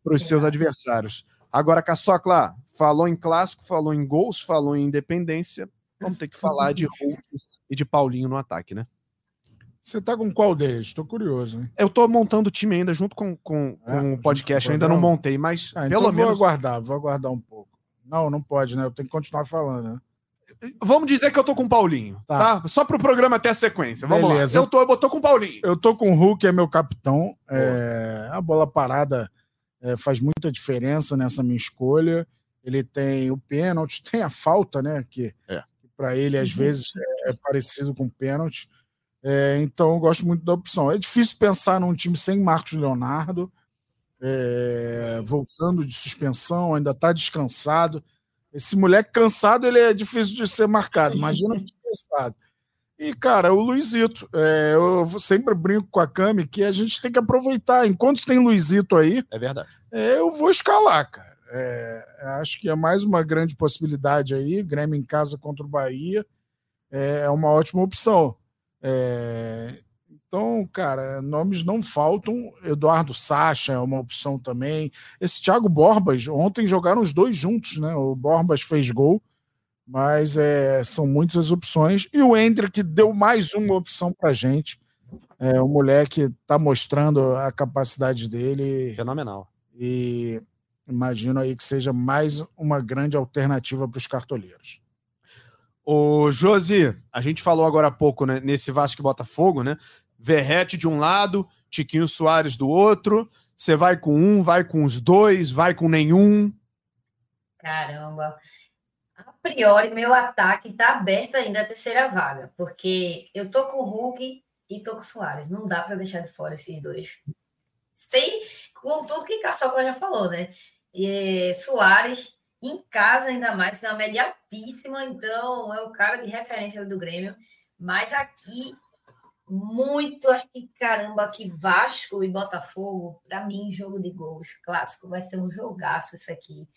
Para os seus adversários. Agora, Caçocla, falou em clássico, falou em gols, falou em independência. Vamos ter que falar de Hulk e de Paulinho no ataque, né? Você tá com qual deles? Estou curioso. Hein? Eu estou montando o time ainda junto com, com, é, com o podcast. Ainda não montei, mas ah, então pelo menos. Vou aguardar, vou aguardar um pouco. Não, não pode, né? Eu tenho que continuar falando, né? Vamos dizer que eu tô com o Paulinho, tá? tá? Só pro programa ter a sequência. Vamos Beleza. lá. Eu tô, eu tô com o Paulinho. Eu tô com o Hulk, é meu capitão. É, a bola parada é, faz muita diferença nessa minha escolha. Ele tem o pênalti, tem a falta, né? Que, é. para ele às uhum. vezes é, é, parecido com pênalti. É, então eu gosto muito da opção. É difícil pensar num time sem Marcos Leonardo, é, voltando de suspensão, ainda está descansado. Esse moleque cansado ele é difícil de ser marcado. Imagina descansado. E, cara, o Luizito, é, eu sempre brinco com a Cami que a gente tem que aproveitar. Enquanto tem Luizito aí. É verdade. É, eu vou escalar, cara. É, acho que é mais uma grande possibilidade aí. Grêmio em casa contra o Bahia é uma ótima opção. É, então, cara, nomes não faltam. Eduardo Sacha é uma opção também. Esse Thiago Borbas, ontem jogaram os dois juntos, né? O Borbas fez gol, mas é, são muitas as opções. E o Hendrick deu mais uma opção para gente. É, o moleque está mostrando a capacidade dele. Fenomenal. E imagino aí que seja mais uma grande alternativa para os cartoleiros. O Josi, a gente falou agora há pouco, né, nesse Vasco e Botafogo, né? Verrete de um lado, Tiquinho Soares do outro. Você vai com um, vai com os dois, vai com nenhum. Caramba. A priori, meu ataque está aberto ainda a terceira vaga, porque eu tô com o Hulk e tô com o Soares. Não dá para deixar de fora esses dois. Sem, com tudo que Caçoca já falou, né? E, Soares, em casa, ainda mais, tem uma média altíssima, então é o cara de referência do Grêmio. Mas aqui muito, acho que caramba, que Vasco e Botafogo, para mim, jogo de gols clássico, vai ser um jogaço isso aqui.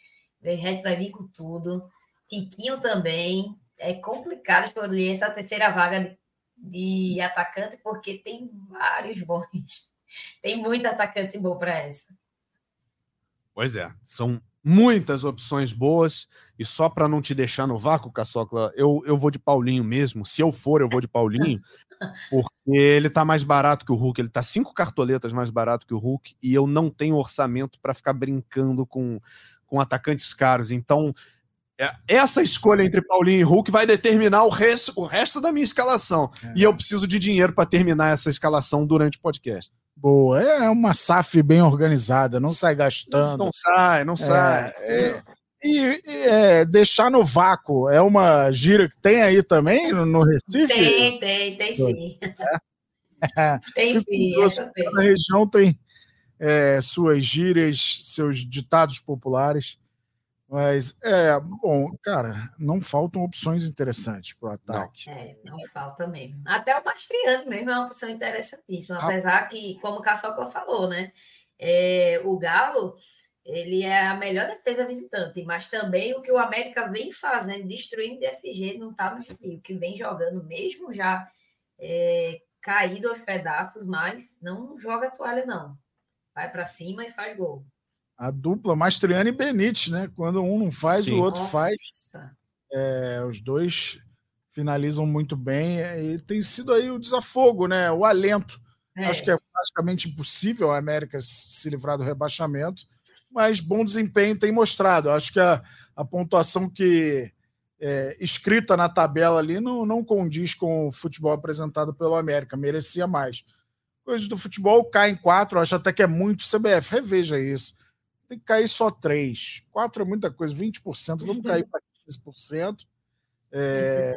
Verret vai vir com tudo. Tiquinho também. É complicado escolher essa terceira vaga de atacante, porque tem vários bons. Tem muito atacante bom para essa. Pois é, são muitas opções boas. E só para não te deixar no vácuo, Caçocla, eu, eu vou de Paulinho mesmo. Se eu for, eu vou de Paulinho. Porque ele tá mais barato que o Hulk, ele tá cinco cartoletas mais barato que o Hulk, e eu não tenho orçamento para ficar brincando com, com atacantes caros. Então, é, essa escolha entre Paulinho e Hulk vai determinar o resto, o resto da minha escalação. É. E eu preciso de dinheiro para terminar essa escalação durante o podcast. Boa, é uma SAF bem organizada, não sai gastando. Não sai, não é, sai. É, e, e é, deixar no vácuo é uma gira que tem aí também no, no Recife? Tem, tem, tem sim. É. tem sim. Cada região tem é, suas gírias, seus ditados populares. Mas, é, bom, cara, não faltam opções interessantes para o ataque. É, não falta mesmo. Até o Mastriano mesmo é uma opção interessantíssima, apesar que, como o Caçocla falou, né? É, o Galo ele é a melhor defesa visitante, mas também o que o América vem fazendo, destruindo o DSG, não está no. O que vem jogando, mesmo já é, caído aos pedaços, mas não joga toalha, não. Vai para cima e faz gol. A dupla Mastriani e Benítez, né? Quando um não faz, Sim. o outro Nossa. faz. É, os dois finalizam muito bem e tem sido aí o desafogo, né? O alento. É. Acho que é praticamente impossível a América se livrar do rebaixamento mas bom desempenho tem mostrado. Acho que a, a pontuação que é, escrita na tabela ali não, não condiz com o futebol apresentado pelo América, merecia mais. Coisas do futebol caem quatro, acho até que é muito CBF, reveja isso. Tem que cair só três. Quatro é muita coisa, 20%, vamos cair para 15%. É,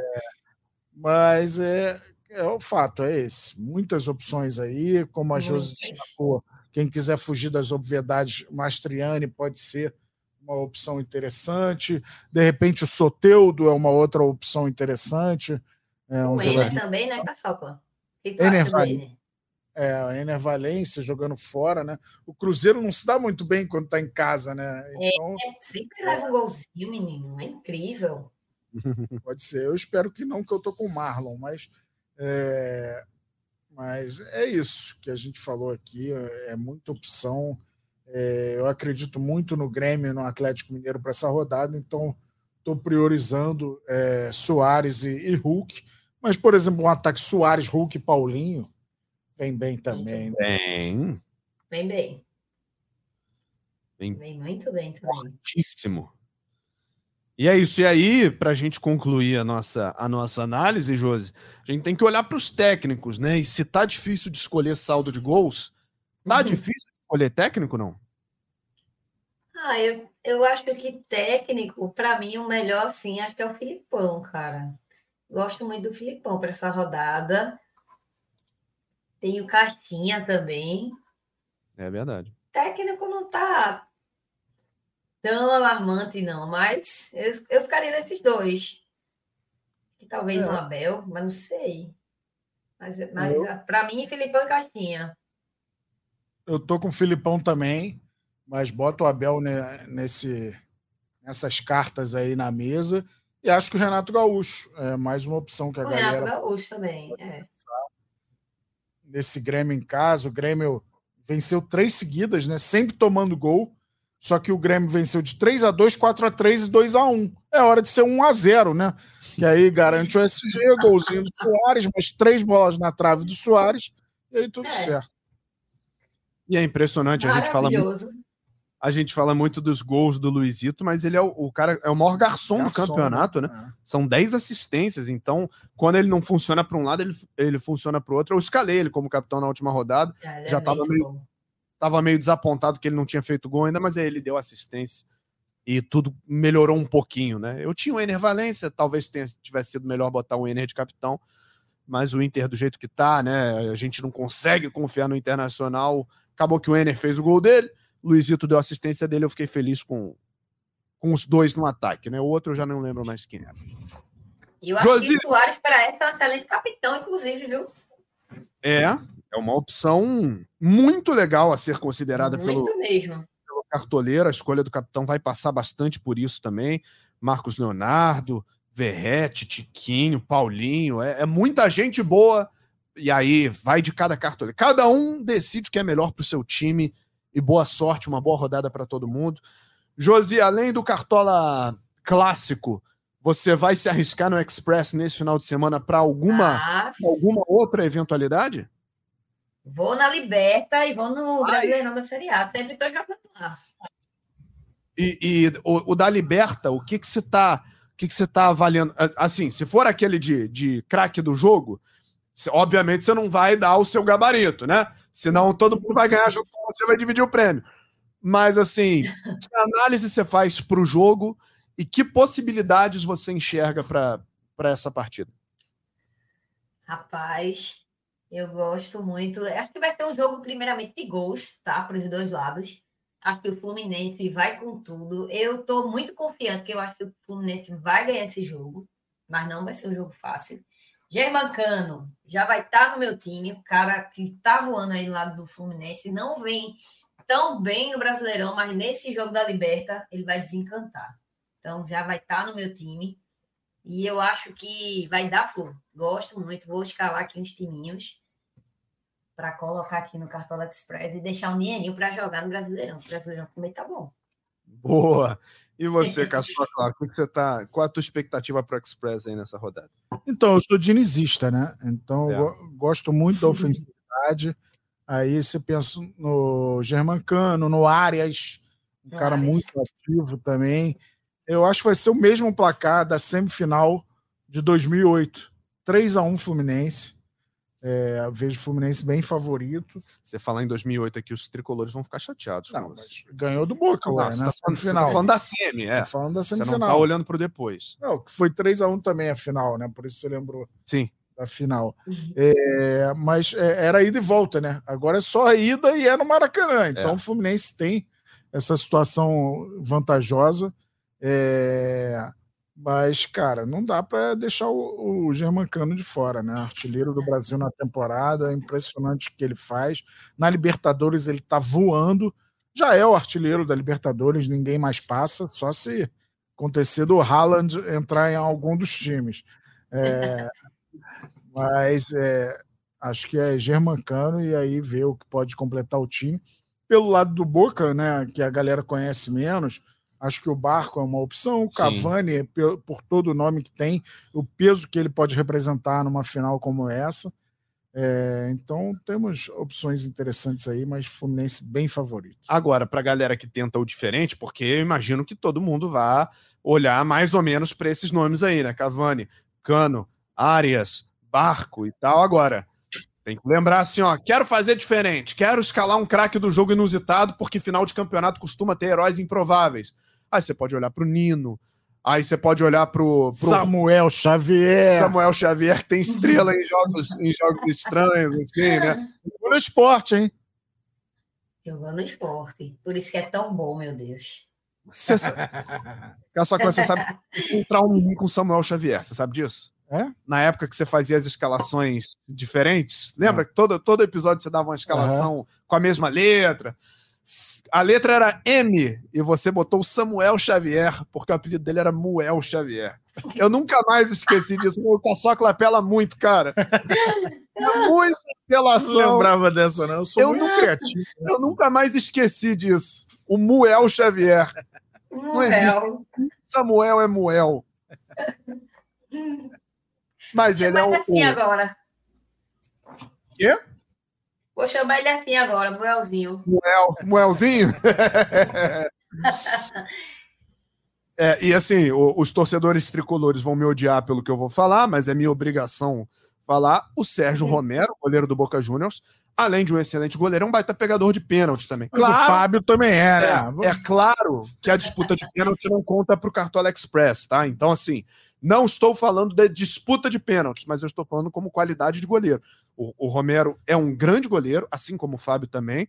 mas é, é o fato, é esse. Muitas opções aí, como a Josi destacou quem quiser fugir das obviedades, Mastriani pode ser uma opção interessante. De repente, o Soteudo é uma outra opção interessante. É um o. Ener também, né, Caçoca? Ener, Val... é, o Ener Valência jogando fora, né? O Cruzeiro não se dá muito bem quando está em casa, né? É, então... É, sempre leva um golzinho, menino. É incrível. Pode ser. Eu espero que não, que eu tô com o Marlon, mas é, mas é isso que a gente falou aqui, é muita opção. É, eu acredito muito no Grêmio, no Atlético Mineiro para essa rodada, então estou priorizando é, Soares e, e, Hulk. Mas, por exemplo, um ataque Soares, Hulk e Paulinho vem bem também. Bem. Vem bem. Vem, vem muito bem também. Fortíssimo. E é isso. E aí, para a gente concluir a nossa, a nossa análise, Josi, a gente tem que olhar para os técnicos, né? E se tá difícil de escolher saldo de gols, tá uhum. difícil de escolher técnico, não? Ah, eu, eu acho que técnico, para mim, o melhor, sim, acho que é o Filipão, cara. Gosto muito do Filipão para essa rodada. Tem o Castinha também. É verdade. Técnico não tá tão alarmante, não, mas eu, eu ficaria nesses dois. Que talvez é. um Abel, mas não sei. Mas, mas para mim, Filipão e Castinha. Eu tô com o Filipão também, Mas bota o Abel né, nesse, nessas cartas aí na mesa. E acho que o Renato Gaúcho é mais uma opção que a o galera. Renato Gaúcho também. É. Nesse Grêmio em casa, o Grêmio venceu três seguidas, né? Sempre tomando gol. Só que o Grêmio venceu de 3 a 2 4 a 3 e 2 a 1 É hora de ser 1 a 0 né? Que aí garante o SG, golzinho do Soares, mais três bolas na trave do Soares, e aí tudo É. certo. E é impressionante, a gente fala muito. A gente fala muito dos gols do Luizito, mas ele é o, o cara, é o maior garçom, do Garçom, campeonato, né? É. São 10 assistências, então quando ele não funciona para um lado, ele, ele funciona para o outro. Eu escalei ele como capitão na última rodada, É, Já é tava muito meio- tava meio desapontado que ele não tinha feito gol ainda, mas aí ele deu assistência e tudo melhorou um pouquinho, né? Eu tinha o Ener Valência, talvez tenha, tivesse sido melhor botar o Ener de capitão, mas o Inter do jeito que tá, né? A gente não consegue confiar no Internacional. Acabou que o Ener fez o gol dele, Luizito deu assistência dele, eu fiquei feliz com, com os dois no ataque, né? O outro eu já não lembro mais quem era. E eu acho que o Soares para essa é um excelente capitão, inclusive, viu? É, é uma opção muito legal a ser considerada Muito pelo, mesmo. pelo cartoleiro. A escolha do capitão vai passar bastante por isso também. Marcos Leonardo, Verrete, Tiquinho, Paulinho. É, é muita gente boa. E aí vai de cada cartoleiro. Cada um decide o que é melhor para o seu time. E boa sorte, uma boa rodada para todo mundo. Josi, além do cartola clássico, você vai se arriscar no Express nesse final de semana para alguma, alguma outra eventualidade? vou na Liberta e vou no Brasileirão da Série A. Sempre tô jogando lá. E, e o, o da Liberta, o que que você tá, o que que você tá avaliando? Assim, se for aquele de, de craque do jogo, obviamente você não vai dar o seu gabarito, né? Senão todo mundo vai ganhar junto com você, vai dividir o prêmio. Mas assim, que análise você faz para o jogo e que possibilidades você enxerga para essa partida? Rapaz, eu gosto muito. Acho que vai ser um jogo, primeiramente, de gols, tá? Para os dois lados. Acho que o Fluminense vai com tudo. Eu tô muito confiante que eu acho que o Fluminense vai ganhar esse jogo, mas não vai ser um jogo fácil. Germancano já vai estar no meu time, o cara que tá voando aí do lado do Fluminense, não vem tão bem no Brasileirão, mas nesse jogo da Liberta ele vai desencantar. Então já vai estar no meu time. E eu acho que vai dar flor. Gosto muito. Vou escalar aqui uns timinhos para colocar aqui no Cartola Express e deixar um dinheirinho para jogar no Brasileirão. O Brasileirão também tá bom. Boa! E você, Caçola, claro, o que você tá, qual a tua expectativa para o Express aí nessa rodada? Então, eu sou dinizista, né? Então, É. gosto muito da ofensividade. Aí você pensa no Germancano, no Arias, um cara Arias. muito ativo também. Eu acho que vai ser o mesmo placar da semifinal de 2008. 3 a 1 Fluminense. É, vejo o Fluminense bem favorito. Você falar em 2008 aqui, os tricolores vão ficar chateados Não, com você. mas ganhou do Boca, você na tá tá semifinal. falando da semi, é. Tô falando da Você não semifinal. tá olhando pro depois. Não, que foi 3 a 1 também a final, né? Por isso você lembrou Sim. da final. É, mas é, era ida e volta, né? Agora é só a ida e é no Maracanã. Então É. o Fluminense tem essa situação vantajosa. É, mas, cara, não dá para deixar o, o Germancano de fora, né? Artilheiro do Brasil na temporada, é impressionante o que ele faz. Na Libertadores ele tá voando. Já é o artilheiro da Libertadores, ninguém mais passa, só se acontecer do Haaland entrar em algum dos times. É, mas é, acho que é Germancano e aí ver o que pode completar o time. Pelo lado do Boca, né, que a galera conhece menos, acho que o Barco é uma opção. O Sim. Cavani, pe- por todo o nome que tem, o peso que ele pode representar numa final como essa. É, então temos opções interessantes aí, mas Fluminense bem favorito. Agora, pra galera que tenta o diferente, porque eu imagino que todo mundo vá olhar mais ou menos para esses nomes aí, né? Cavani, Cano, Arias, Barco e tal. Agora, tem que lembrar assim, ó, quero fazer diferente, quero escalar um craque do jogo inusitado, porque final de campeonato costuma ter heróis improváveis. Aí você pode olhar pro Nino, aí você pode olhar pro, pro Samuel Xavier. Samuel Xavier, que tem estrela em jogos, em jogos estranhos, assim, né? No esporte, hein? Jogando no esporte. Por isso que é tão bom, meu Deus. Você sa- Só que você sabe que entrar um com Samuel Xavier, você sabe disso? É? Na época que você fazia as escalações diferentes, lembra que todo, todo episódio você dava uma escalação com a mesma letra? A letra era M e você botou Samuel Xavier, porque o apelido dele era Muel Xavier. Eu nunca mais esqueci disso. O Caçocla apela muito, cara. É muita apelação. Não lembrava dessa, não. Eu sou Eu muito nunca- criativo. Eu nunca mais esqueci disso. O Muel Xavier. Não existe. Noel. Samuel é Muel. Mas ele é o. assim o- agora. Quê? Vou chamar ele assim agora, Muelzinho. Muel, Muelzinho? É, e assim, o- os torcedores tricolores vão me odiar pelo que eu vou falar, mas é minha obrigação falar. O Sérgio Romero, goleiro do Boca Juniors, além de um excelente goleiro, é um baita pegador de pênalti também. Mas o Fábio também é, né? É, é claro que a disputa de pênalti não conta para o Cartola Express, tá? Então, assim, não estou falando de disputa de pênaltis, mas eu estou falando como qualidade de goleiro. O, o Romero é um grande goleiro, assim como o Fábio também,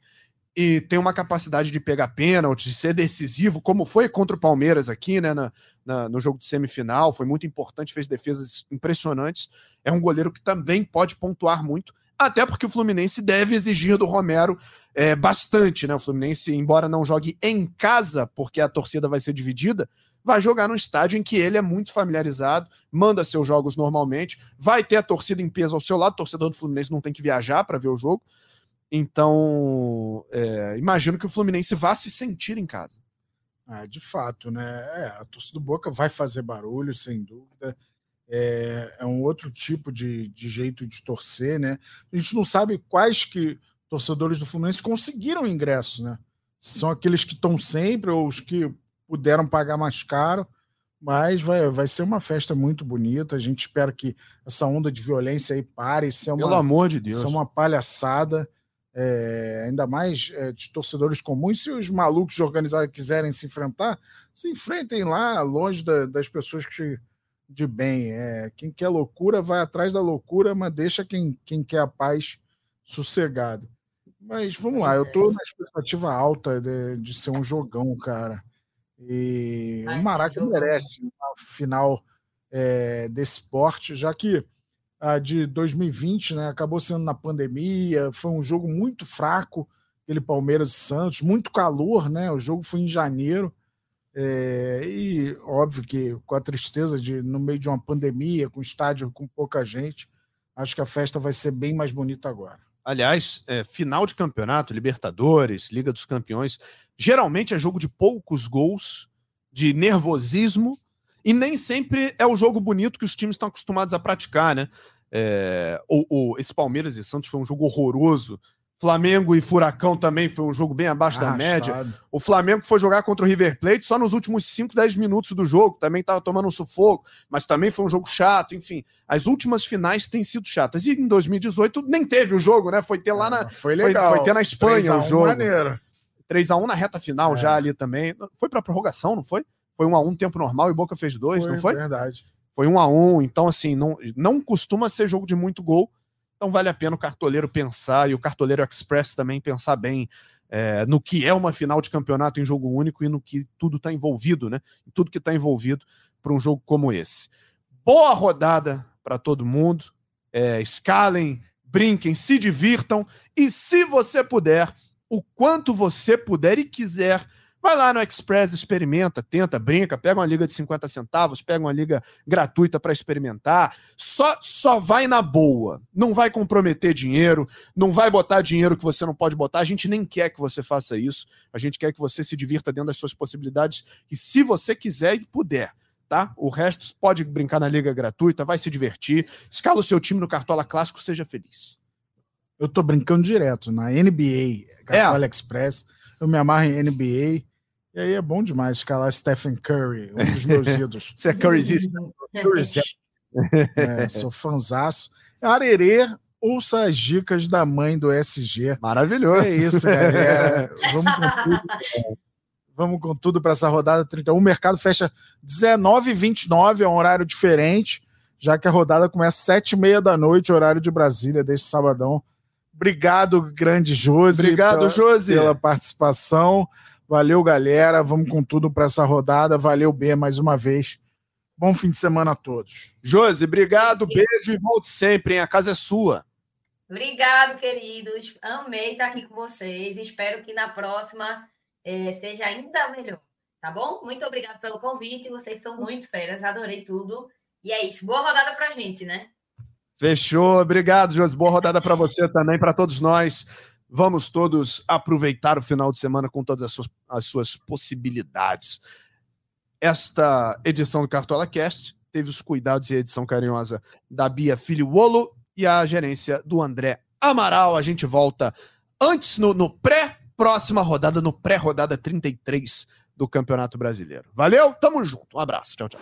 e tem uma capacidade de pegar pênalti, de ser decisivo, como foi contra o Palmeiras aqui, né, na, na- no jogo de semifinal, foi muito importante, fez defesas impressionantes. É um goleiro que também pode pontuar muito, até porque o Fluminense deve exigir do Romero é, bastante, né? O Fluminense, embora não jogue em casa, porque a torcida vai ser dividida, vai jogar num estádio em que ele é muito familiarizado, manda seus jogos normalmente, vai ter a torcida em peso ao seu lado, torcedor do Fluminense não tem que viajar para ver o jogo. Então, é, imagino que o Fluminense vá se sentir em casa. Ah, de fato, né? É, a torcida do Boca vai fazer barulho, sem dúvida. É, é um outro tipo de, de jeito de torcer, né? A gente não sabe quais que torcedores do Fluminense conseguiram ingressos, né? São aqueles que estão sempre ou os que puderam pagar mais caro, mas vai, vai ser uma festa muito bonita. A gente espera que essa onda de violência aí pare. Isso é uma, Pelo amor de Deus. isso é uma palhaçada, é, ainda mais é, de torcedores comuns. Se os malucos de organizar quiserem se enfrentar, se enfrentem lá, longe da- das pessoas que de bem. É, quem quer loucura vai atrás da loucura, mas deixa quem, quem quer a paz sossegado. Mas vamos lá, eu tô na expectativa alta de, de ser um jogão, cara. E Vai o Maraca merece uma final é, desse porte, já que a de 2020, né? Acabou sendo na pandemia, foi um jogo muito fraco, aquele Palmeiras e Santos, muito calor, né? O jogo foi em janeiro. é, e óbvio que com a tristeza de no meio de uma pandemia, com estádio com pouca gente, acho que a festa vai ser bem mais bonita agora. Aliás, é, final de campeonato, Libertadores, Liga dos Campeões, geralmente é jogo de poucos gols, de nervosismo, e nem sempre é o jogo bonito que os times estão acostumados a praticar, né? É, esse Palmeiras e Santos foi um jogo horroroso. Flamengo e Furacão também foi um jogo bem abaixo da média. Arrastado. O Flamengo foi jogar contra o River Plate só nos últimos 5, 10 minutos do jogo. Também estava tomando um sufoco, mas também foi um jogo chato. Enfim, as últimas finais têm sido chatas. E em 2018 nem teve o jogo, né? Foi ter lá na. Foi foi- legal. foi ter na Espanha 3 a 1 o jogo. Maneiro. 3x1 na reta final É. já ali também. Foi pra prorrogação, não foi? Foi 1x1 tempo normal e Boca fez dois, não foi? Verdade. Foi 1x1. Então, assim, não, não costuma ser jogo de muito gol. Então vale a pena o cartoleiro pensar e o cartoleiro express também pensar bem é, no que é uma final de campeonato em jogo único e no que tudo está envolvido, né? Tudo que está envolvido para um jogo como esse. Boa rodada para todo mundo. É, escalem, brinquem, se divirtam e se você puder, o quanto você puder e quiser, vai lá no Express, experimenta, tenta, brinca, pega uma liga de 50 centavos, pega uma liga gratuita para experimentar. Só só vai na boa. Não vai comprometer dinheiro, não vai botar dinheiro que você não pode botar. A gente nem quer que você faça isso. A gente quer que você se divirta dentro das suas possibilidades e se você quiser e puder, tá? O resto pode brincar na liga gratuita, vai se divertir. Escala o seu time no Cartola Clássico, seja feliz. Eu tô brincando direto na NBA, É. Cartola Express. Eu me amarro em NBA. E aí é bom demais escalar Stephen Curry, um dos meus ídolos. Você é Curryzista. É, sou fanzaço. Arerê, ouça as dicas da mãe do SG. Maravilhoso. É isso, galera. Vamos com tudo. Vamos com tudo para essa rodada 31. O mercado fecha 19h29, é um horário diferente, já que a rodada começa às 7h30 da noite, horário de Brasília, deste sabadão. Obrigado, grande Josi. Obrigado, pela, Josi. pela participação. Valeu, galera. Vamos com tudo para essa rodada. Valeu, B, mais uma vez. Bom fim de semana a todos. Josi, obrigado, beijo e volte sempre, hein? A casa é sua. Obrigado, queridos. Amei estar aqui com vocês. Espero que na próxima é, seja ainda melhor. Tá bom? Muito obrigado pelo convite. Vocês estão muito feras. Adorei tudo. E é isso. Boa rodada pra gente, né? Fechou. Obrigado, Josi. Boa rodada para você também, para todos nós. Vamos todos aproveitar o final de semana com todas as suas, as suas possibilidades. Esta edição do Cartola Cast teve os cuidados e a edição carinhosa da Bia Filho e a gerência do André Amaral. A gente volta antes no, no pré-próxima rodada, no pré-rodada 33 do Campeonato Brasileiro. Valeu, tamo junto. Um abraço. Tchau, tchau.